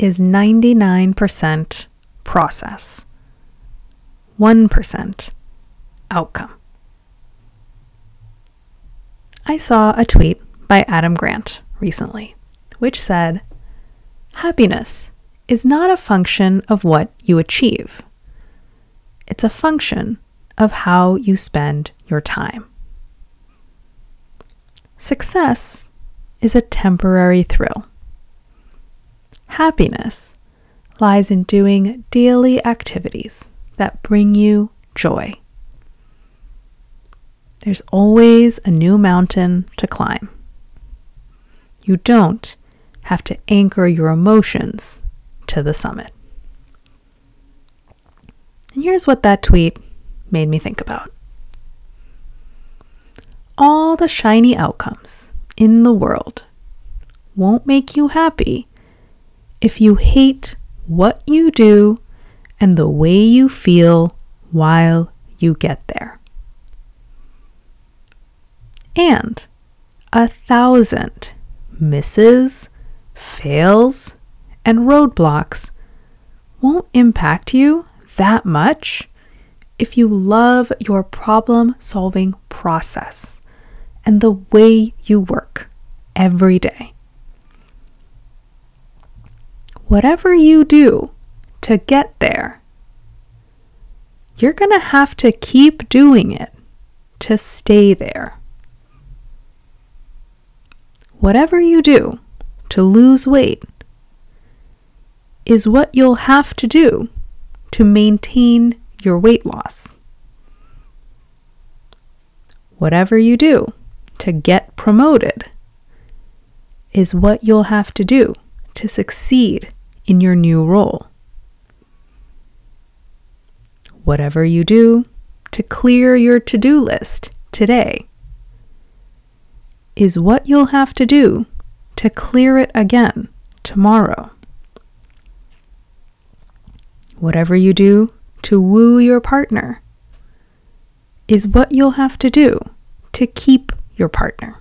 is 99% process, 1% outcome. I saw a tweet by Adam Grant recently, which said, Happiness is not a function of what you achieve, it's a function of how you spend your time. Success is a temporary thrill Happiness lies in doing daily activities that bring you joy. There's always a new mountain to climb. You don't have to anchor your emotions to the summit. And here's what that tweet made me think about all the shiny outcomes in the world won't make you happy if you hate what you do and the way you feel while you get there. And a thousand misses, fails, and roadblocks won't impact you that much if you love your problem solving process and the way you work every day whatever you do to get there, you're going to have to keep doing it to stay there. Whatever you do to lose weight is what you'll have to do to maintain your weight loss. Whatever you do to get promoted is what you'll have to do to succeed in your new role. Whatever you do to clear your to do list today is what you'll have to do to clear it again tomorrow. Whatever you do to woo your partner is what you'll have to do to keep your partner.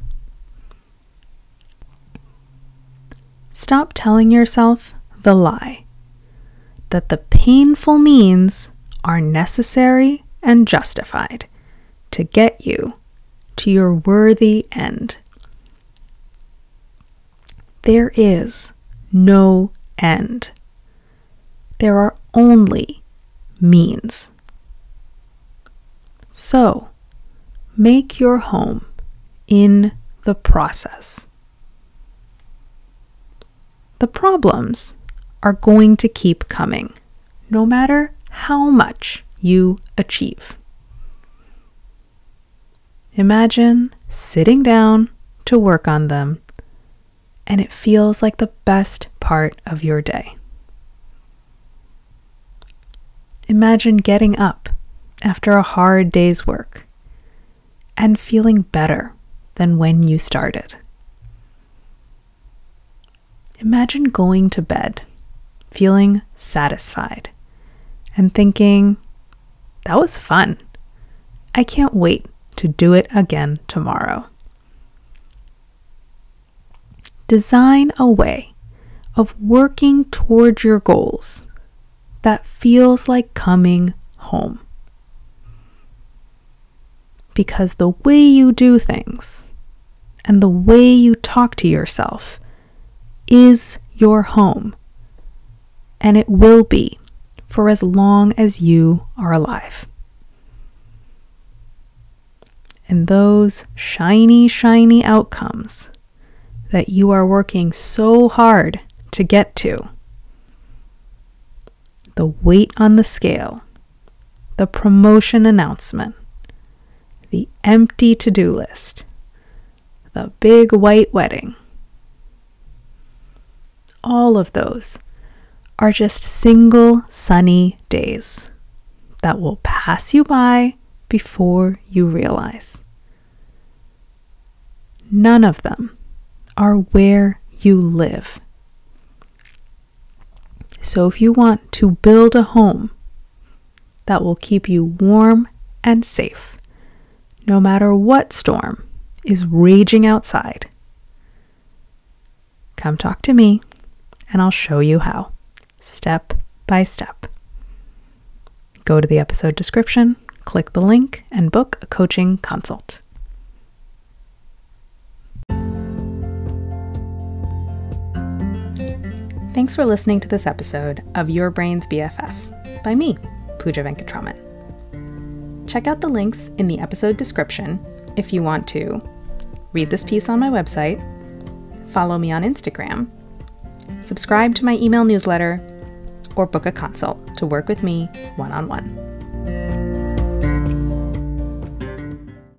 Stop telling yourself the lie that the painful means are necessary and justified to get you to your worthy end. There is no end. There are only means. So, make your home in the process. The problems are going to keep coming, no matter how much you achieve. Imagine sitting down to work on them, and it feels like the best part of your day. Imagine getting up after a hard day's work and feeling better than when you started. Imagine going to bed feeling satisfied and thinking, that was fun. I can't wait to do it again tomorrow. Design a way of working towards your goals that feels like coming home. Because the way you do things and the way you talk to yourself is your home and it will be for as long as you are alive. And those shiny, shiny outcomes that you are working so hard to get to the weight on the scale, the promotion announcement, the empty to do list, the big white wedding all of those are just single sunny days that will pass you by before you realize. None of them are where you live. So, if you want to build a home that will keep you warm and safe, no matter what storm is raging outside, come talk to me and I'll show you how, step by step. Go to the episode description, click the link, and book a coaching consult. Thanks for listening to this episode of Your Brain's BFF by me, Pooja Venkatraman. Check out the links in the episode description if you want to read this piece on my website, follow me on Instagram, subscribe to my email newsletter, or book a consult to work with me one on one.